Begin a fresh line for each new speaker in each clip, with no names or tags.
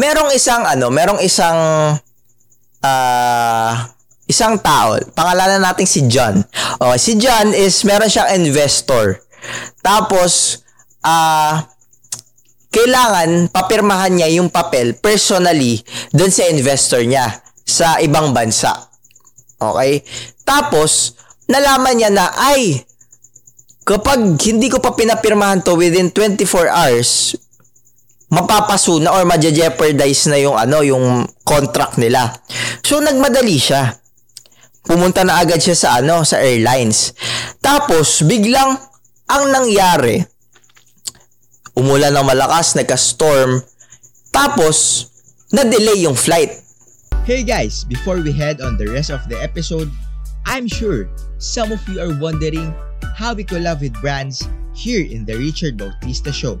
merong isang ano, merong isang uh, isang tao, pangalanan natin si John. Okay, si John is meron siyang investor. Tapos ah uh, kailangan papirmahan niya yung papel personally doon sa investor niya sa ibang bansa. Okay? Tapos, nalaman niya na, ay, kapag hindi ko pa pinapirmahan to within 24 hours, mapapaso na or ma-jeopardize na yung ano, yung contract nila. So nagmadali siya. Pumunta na agad siya sa ano, sa airlines. Tapos biglang ang nangyari, umulan ng malakas, nagka-storm, tapos na-delay yung flight.
Hey guys, before we head on the rest of the episode, I'm sure some of you are wondering how we collab with brands here in the Richard Bautista Show.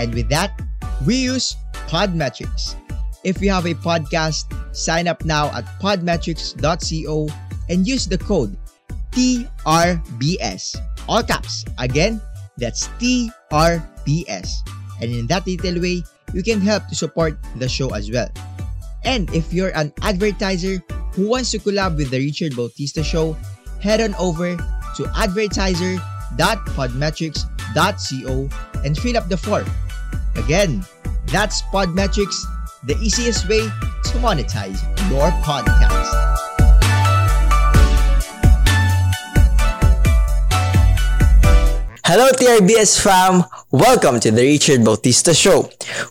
And with that, we use Podmetrics. If you have a podcast, sign up now at podmetrics.co and use the code TRBS. All caps. Again, that's TRBS. And in that detailed way, you can help to support the show as well. And if you're an advertiser who wants to collab with the Richard Bautista Show, head on over to advertiser.podmetrics.co and fill up the form. Again, that's Podmetrics, the easiest way to monetize your podcast.
Hello TRBS fam! Welcome to the Richard Bautista Show,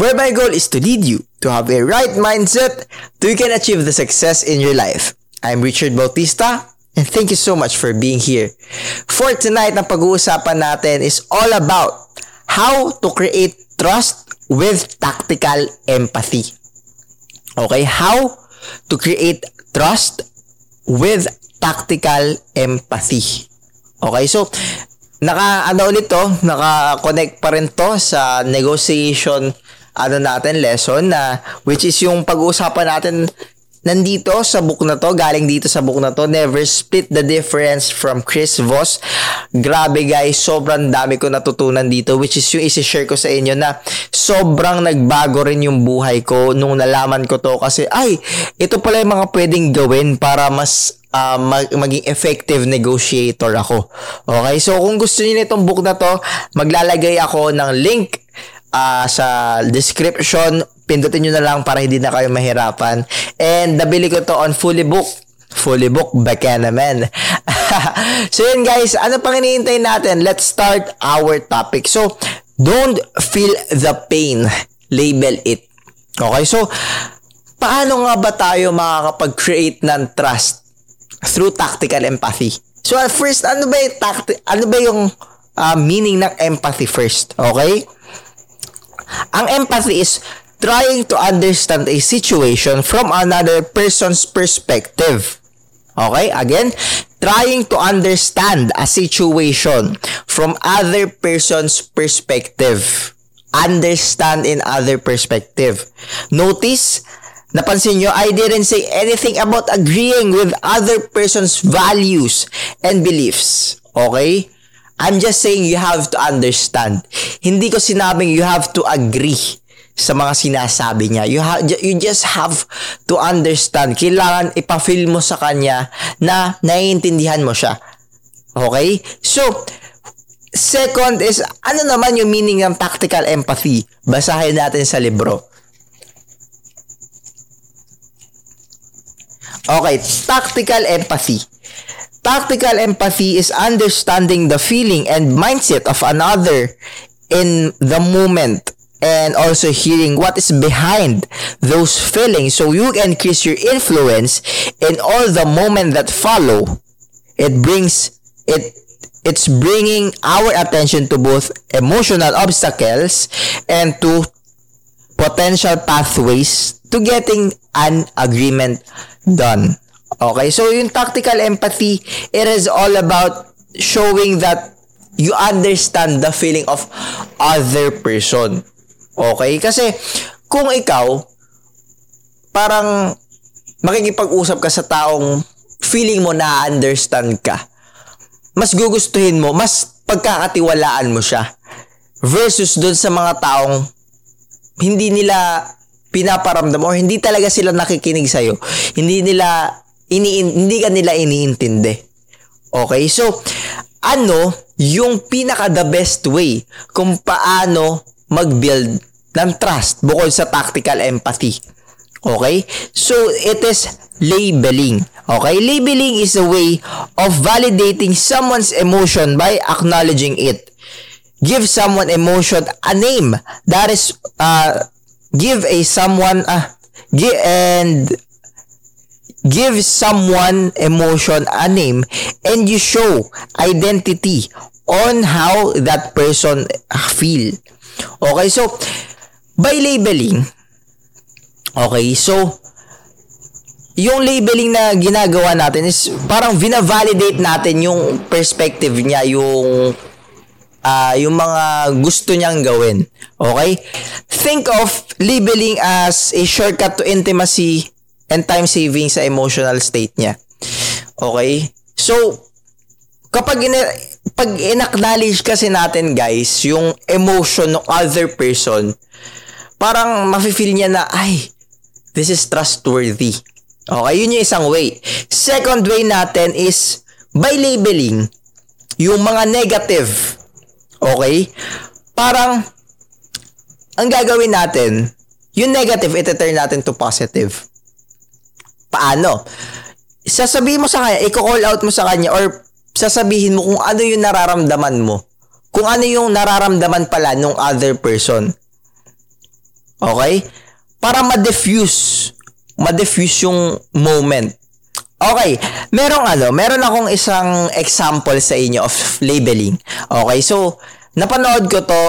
where my goal is to lead you to have a right mindset so you can achieve the success in your life. I'm Richard Bautista, and thank you so much for being here. For tonight, ang pag-uusapan natin is all about how to create trust with tactical empathy. Okay, how to create trust with tactical empathy. Okay, so naka ano ulit to, naka-connect pa rin to sa negotiation ano natin lesson na which is yung pag-uusapan natin nandito sa book na to, galing dito sa book na to, Never Split the Difference from Chris Voss. Grabe guys, sobrang dami ko natutunan dito which is yung isi-share ko sa inyo na sobrang nagbago rin yung buhay ko nung nalaman ko to kasi ay, ito pala yung mga pwedeng gawin para mas uh, mag- maging effective negotiator ako. Okay, so kung gusto niyo nitong book na to, maglalagay ako ng link uh, sa description pindutin nyo na lang para hindi na kayo mahirapan. And nabili ko to on Fully Book. Fully Book, baka naman. so yun guys, ano pang hinihintay natin? Let's start our topic. So, don't feel the pain. Label it. Okay, so, paano nga ba tayo makakapag-create ng trust through tactical empathy? So, at first, ano ba yung, tacti- ano ba yung uh, meaning ng empathy first? Okay? Ang empathy is trying to understand a situation from another person's perspective. Okay? Again, trying to understand a situation from other person's perspective. Understand in other perspective. Notice, napansin nyo, I didn't say anything about agreeing with other person's values and beliefs. Okay? I'm just saying you have to understand. Hindi ko sinabing you have to agree sa mga sinasabi niya. You, ha- you just have to understand. Kailangan ipa-feel mo sa kanya na naiintindihan mo siya. Okay? So, second is, ano naman yung meaning ng tactical empathy? Basahin natin sa libro. Okay, tactical empathy. Tactical empathy is understanding the feeling and mindset of another in the moment and also hearing what is behind those feelings. So you can increase your influence in all the moment that follow. It brings it it's bringing our attention to both emotional obstacles and to potential pathways to getting an agreement done. Okay so yung tactical empathy it is all about showing that you understand the feeling of other person Okay? Kasi, kung ikaw, parang makikipag-usap ka sa taong feeling mo na understand ka, mas gugustuhin mo, mas pagkakatiwalaan mo siya versus doon sa mga taong hindi nila pinaparamdam or hindi talaga sila nakikinig sa'yo. Hindi nila, ini, hindi ka nila iniintindi. Okay? So, ano yung pinaka the best way kung paano mag-build ng trust bukod sa tactical empathy. Okay? So, it is labeling. Okay? Labeling is a way of validating someone's emotion by acknowledging it. Give someone emotion a name. That is, uh, give a someone, uh, give, and give someone emotion a name and you show identity on how that person feel. Okay, so by labeling, okay, so yung labeling na ginagawa natin is parang vina-validate natin yung perspective niya, yung uh, yung mga gusto niyang gawin. Okay? Think of labeling as a shortcut to intimacy and time saving sa emotional state niya. Okay? So, kapag ina- pag in-acknowledge kasi natin guys, yung emotion ng other person, parang mafe-feel niya na, ay, this is trustworthy. Okay, yun yung isang way. Second way natin is by labeling yung mga negative. Okay? Parang ang gagawin natin, yung negative, iti-turn natin to positive. Paano? Sasabihin mo sa kanya, i-call out mo sa kanya or sasabihin mo kung ano yung nararamdaman mo. Kung ano yung nararamdaman pala ng other person. Okay? Para ma-diffuse ma-diffuse yung moment. Okay, merong ano, meron akong isang example sa inyo of labeling. Okay, so napanood ko to,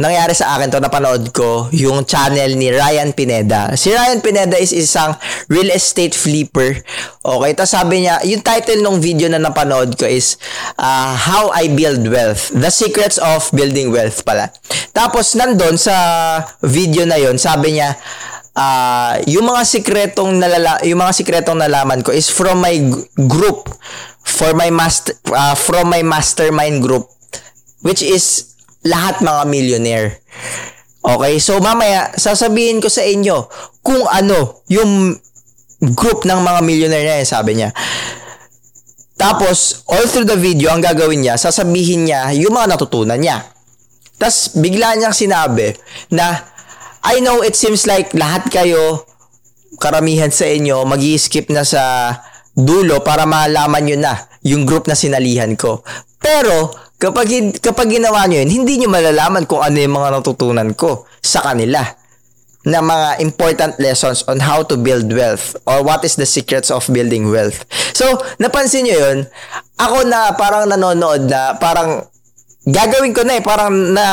nangyari sa akin to, napanood ko yung channel ni Ryan Pineda. Si Ryan Pineda is isang real estate flipper. Okay, tapos sabi niya, yung title ng video na napanood ko is uh, How I Build Wealth. The Secrets of Building Wealth pala. Tapos nandun sa video na yon sabi niya, uh, yung mga sikretong nalala yung mga sikretong nalaman ko is from my group for my master uh, from my mastermind group which is lahat mga millionaire. Okay, so mamaya sasabihin ko sa inyo kung ano yung group ng mga millionaire na yan, sabi niya. Tapos, all through the video, ang gagawin niya, sasabihin niya yung mga natutunan niya. Tapos, bigla niyang sinabi na I know it seems like lahat kayo, karamihan sa inyo, mag skip na sa dulo para malaman nyo na yung group na sinalihan ko. Pero, kapag, kapag ginawa nyo yun, hindi nyo malalaman kung ano yung mga natutunan ko sa kanila na mga important lessons on how to build wealth or what is the secrets of building wealth. So, napansin nyo yun, ako na parang nanonood na parang gagawin ko na eh, parang na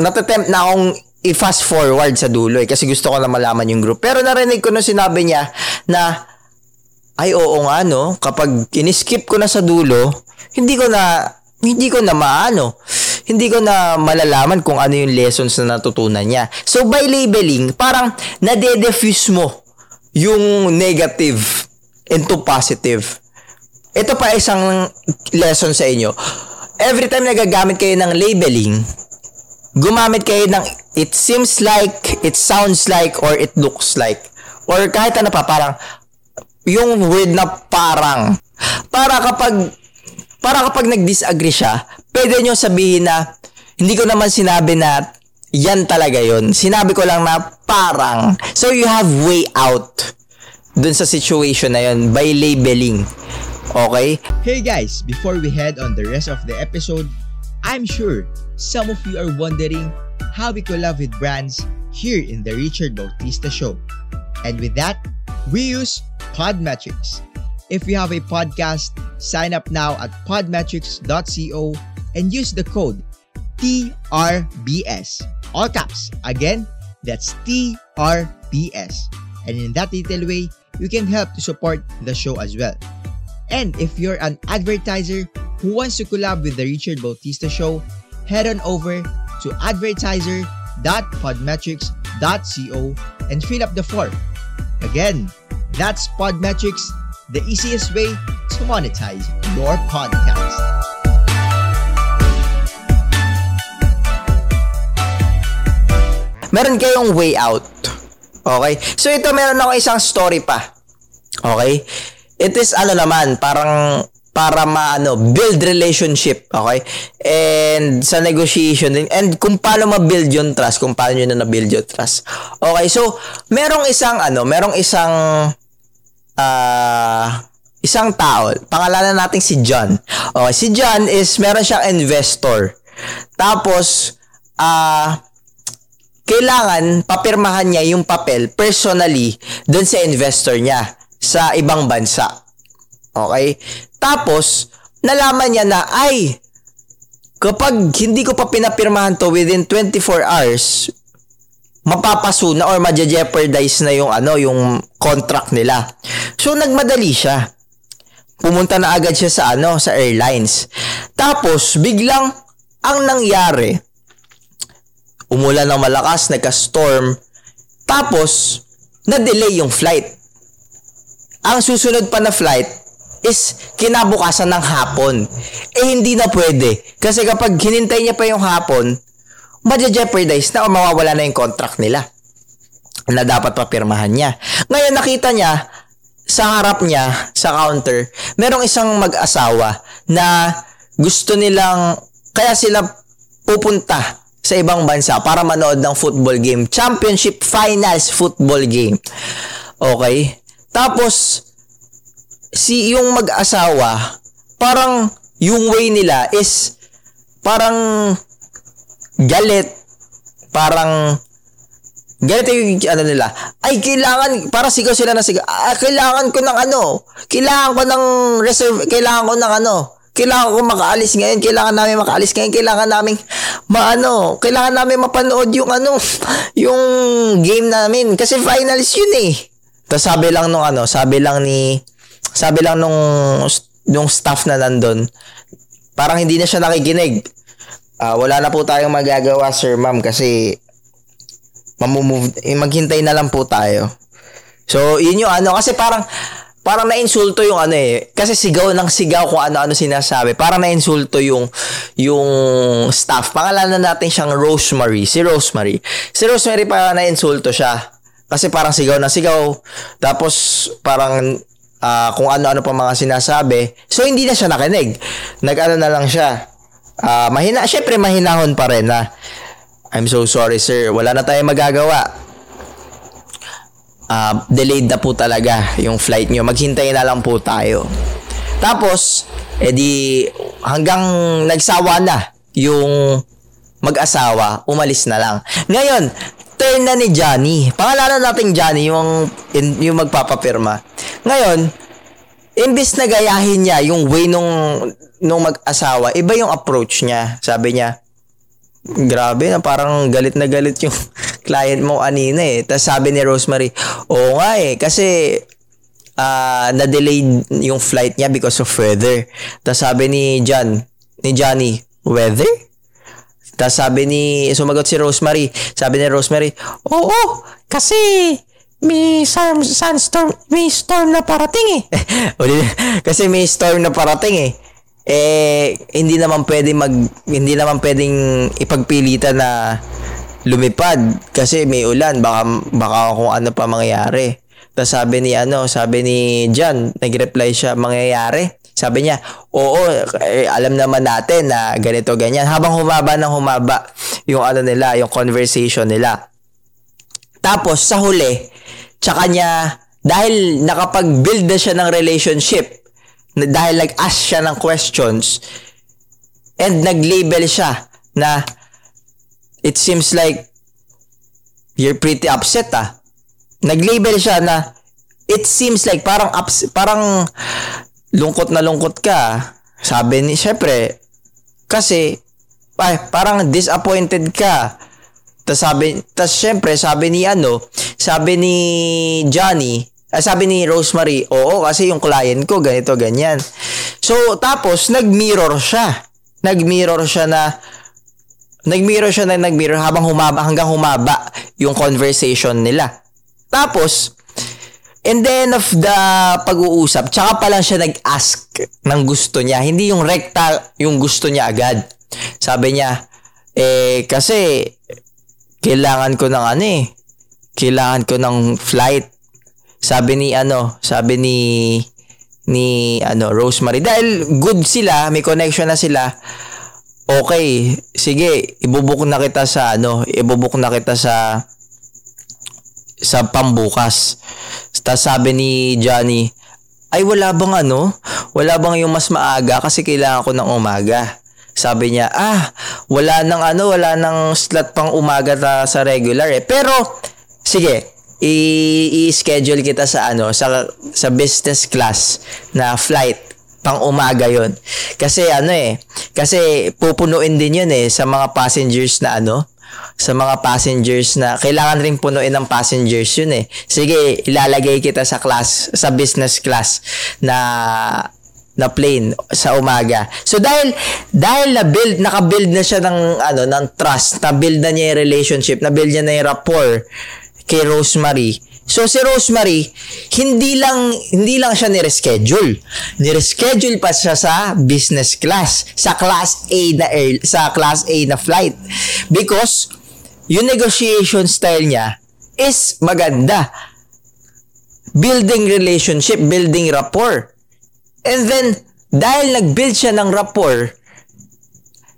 natatempt na akong i-fast forward sa dulo eh, kasi gusto ko na malaman yung group. Pero narinig ko na sinabi niya na ay oo nga no, kapag in-skip ko na sa dulo, hindi ko na hindi ko na maano, hindi ko na malalaman kung ano yung lessons na natutunan niya. So by labeling, parang nade-diffuse mo yung negative into positive. Ito pa isang lesson sa inyo. Every time nagagamit kayo ng labeling, gumamit kayo ng it seems like, it sounds like, or it looks like. Or kahit ano pa, parang, yung word na parang, para kapag, para kapag nag-disagree siya, pwede nyo sabihin na, hindi ko naman sinabi na, yan talaga yon Sinabi ko lang na parang. So you have way out dun sa situation na yon by labeling. Okay?
Hey guys, before we head on the rest of the episode, I'm sure some of you are wondering how we collab with brands here in the Richard Bautista Show. And with that, we use Podmetrics. If you have a podcast, sign up now at podmetrics.co and use the code TRBS. All caps. Again, that's TRBS. And in that little way, you can help to support the show as well. And if you're an advertiser who wants to collab with the Richard Bautista Show, head on over to advertiser.podmetrics.co and fill up the form. Again, that's Podmetrics, the easiest way to monetize your podcast.
Meron kayong way out. Okay? So ito meron ako isang story pa. Okay? It is ano naman, parang para maano build relationship okay and sa negotiation din and kung paano ma-build yung trust kung paano niyo na na-build yung trust okay so merong isang ano merong isang uh, isang tao pangalanan natin si John okay si John is meron siyang investor tapos ah uh, kailangan papirmahan niya yung papel personally doon sa investor niya sa ibang bansa. Okay? Tapos, nalaman niya na, ay, kapag hindi ko pa pinapirmahan to within 24 hours, mapapasuna or ma-jeopardize na yung ano, yung contract nila. So, nagmadali siya. Pumunta na agad siya sa ano, sa airlines. Tapos, biglang, ang nangyari, umulan ng malakas, nagka-storm, tapos, na-delay yung flight. Ang susunod pa na flight is kinabukasan ng hapon. Eh, hindi na pwede. Kasi kapag hinintay niya pa yung hapon, madja-jeopardize na o mawawala na yung contract nila na dapat papirmahan niya. Ngayon, nakita niya, sa harap niya, sa counter, merong isang mag-asawa na gusto nilang, kaya sila pupunta sa ibang bansa para manood ng football game. Championship Finals football game. Okay? Tapos, si yung mag-asawa, parang yung way nila is parang galit, parang galit yung ano nila. Ay, kailangan, para sigaw sila na sigaw. Ah, kailangan ko ng ano, kailangan ko ng reserve, kailangan ko ng ano, kailangan ko makaalis ngayon, kailangan namin makaalis ngayon, kailangan namin maano, kailangan namin mapanood yung ano, yung game namin kasi finals yun eh. Tapos sabi lang nung ano, sabi lang ni sabi lang nung nung staff na nandun, parang hindi na siya nakikinig. Uh, wala na po tayong magagawa, sir, ma'am, kasi mamumove, eh, maghintay na lang po tayo. So, yun yung ano, kasi parang parang na-insulto yung ano eh. Kasi sigaw ng sigaw kung ano-ano sinasabi. Parang na-insulto yung, yung staff. Pangalanan natin siyang Rosemary. Si Rosemary. Si Rosemary parang na-insulto siya. Kasi parang sigaw na sigaw. Tapos parang uh, kung ano-ano pa mga sinasabi. So hindi na siya nakinig. Nag-ano na lang siya. Uh, mahina, syempre mahinahon pa rin na I'm so sorry sir, wala na tayong magagawa uh, delayed na po talaga yung flight nyo. Maghintay na lang po tayo. Tapos, edi hanggang nagsawa na yung mag-asawa, umalis na lang. Ngayon, turn na ni Johnny. Pangalanan natin Johnny, yung, yung magpapapirma. Ngayon, imbis na gayahin niya yung way nung, nung mag-asawa, iba yung approach niya. Sabi niya, grabe na parang galit na galit yung client mo kanina eh. Tapos sabi ni Rosemary, oo nga eh, kasi uh, na-delayed yung flight niya because of weather. Tapos sabi ni John, ni Johnny, weather? Tapos sabi ni, sumagot si Rosemary, sabi ni Rosemary, oo, kasi may storm, sunstorm, may storm na parating eh. kasi may storm na parating eh eh hindi naman pwede mag hindi naman pwedeng ipagpilitan na lumipad kasi may ulan baka baka kung ano pa mangyayari. Tapos sabi ni ano, sabi ni John, nag-reply siya, mangyayari. Sabi niya, oo, eh, alam naman natin na ganito, ganyan. Habang humaba ng humaba yung ano nila, yung conversation nila. Tapos, sa huli, tsaka niya, dahil nakapag-build na siya ng relationship dahil nag-ask siya ng questions and nag-label siya na it seems like you're pretty upset ah. Nag-label siya na it seems like parang ups, parang lungkot na lungkot ka. Sabi ni, syempre, kasi ay, parang disappointed ka. Tapos sabi, tas syempre, sabi ni ano, sabi ni Johnny, Ah, sabi ni Rosemary, oo kasi yung client ko ganito, ganyan. So, tapos nag-mirror siya. Nag-mirror siya na nag-mirror siya na nag-mirror habang humaba hanggang humaba yung conversation nila. Tapos in the end of the pag-uusap, tsaka pa lang siya nag-ask ng gusto niya. Hindi yung rekta yung gusto niya agad. Sabi niya, eh kasi kailangan ko ng ano eh, kailangan ko ng flight. Sabi ni ano, sabi ni ni ano Rosemary dahil good sila, may connection na sila. Okay, sige, ibubuk na kita sa ano, ibubuk na kita sa sa pambukas. Tapos sabi ni Johnny, ay wala bang ano? Wala bang yung mas maaga kasi kailangan ko ng umaga. Sabi niya, ah, wala nang ano, wala nang slot pang umaga ta sa regular eh. Pero, sige, i-schedule kita sa ano, sa, sa business class na flight pang umaga yon Kasi ano eh, kasi pupunuin din yun eh sa mga passengers na ano, sa mga passengers na kailangan ring punuin ng passengers yun eh. Sige, ilalagay kita sa class, sa business class na na plane sa umaga. So dahil dahil na build naka-build na siya ng ano ng trust, na build na niya yung relationship, na build niya na yung rapport kay Rosemary. So si Rosemary, hindi lang hindi lang siya ni-reschedule. Ni-reschedule pa siya sa business class, sa class A na air, sa class A na flight. Because yung negotiation style niya is maganda. Building relationship, building rapport. And then, dahil nag-build siya ng rapport,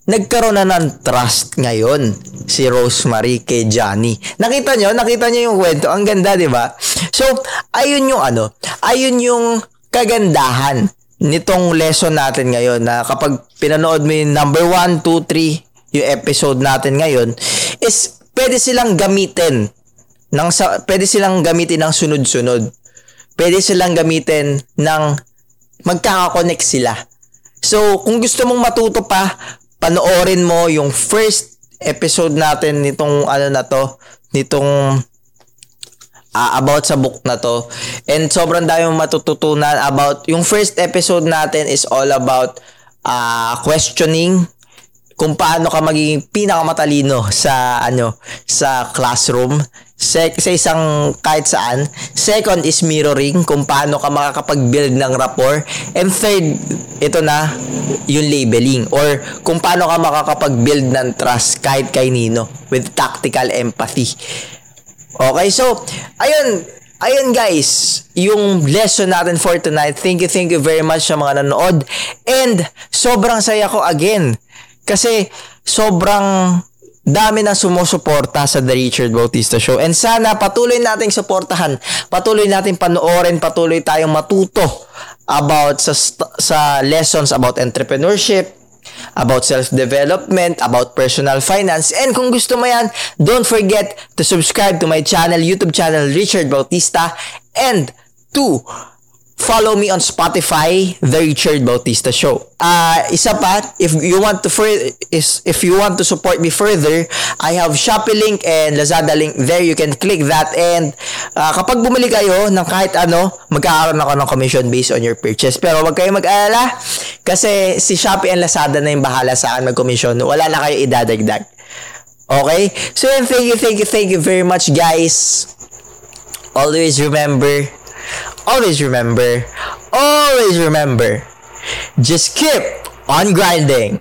nagkaroon na ng trust ngayon si Rosemary kay Johnny. Nakita nyo? Nakita nyo yung kwento? Ang ganda, di ba? So, ayun yung ano, ayun yung kagandahan nitong lesson natin ngayon na kapag pinanood mo yung number 1, 2, 3, yung episode natin ngayon, is pwede silang gamitin ng sa, pwede silang gamitin ng sunod-sunod. Pwede silang gamitin ng magkakakonect sila. So, kung gusto mong matuto pa, panoorin mo yung first episode natin nitong ano na to, nitong uh, about sa book na to. And sobrang dami mong matututunan about yung first episode natin is all about uh, questioning kung paano ka magiging pinakamatalino sa ano sa classroom Sec- sa isang kahit saan. Second is mirroring, kung paano ka makakapag-build ng rapport. And third, ito na, yung labeling. Or kung paano ka makakapag-build ng trust kahit kay Nino with tactical empathy. Okay, so, ayun, ayun guys, yung lesson natin for tonight. Thank you, thank you very much sa mga nanood. And sobrang saya ko again. Kasi sobrang dami na sumusuporta sa The Richard Bautista Show. And sana patuloy nating suportahan, patuloy nating panoorin, patuloy tayong matuto about sa, sa lessons about entrepreneurship, about self-development, about personal finance. And kung gusto mo yan, don't forget to subscribe to my channel, YouTube channel, Richard Bautista. And to follow me on Spotify, The Richard Bautista Show. Uh, isa pa, if you want to further, is if you want to support me further, I have Shopee link and Lazada link there. You can click that and uh, kapag bumili kayo ng kahit ano, magkakaroon ako ng commission based on your purchase. Pero wag kayo mag-alala kasi si Shopee and Lazada na yung bahala sa akin mag-commission. Wala na kayo idadagdag. Okay? So, thank you, thank you, thank you very much, guys. Always remember, always remember, always remember, just keep on grinding.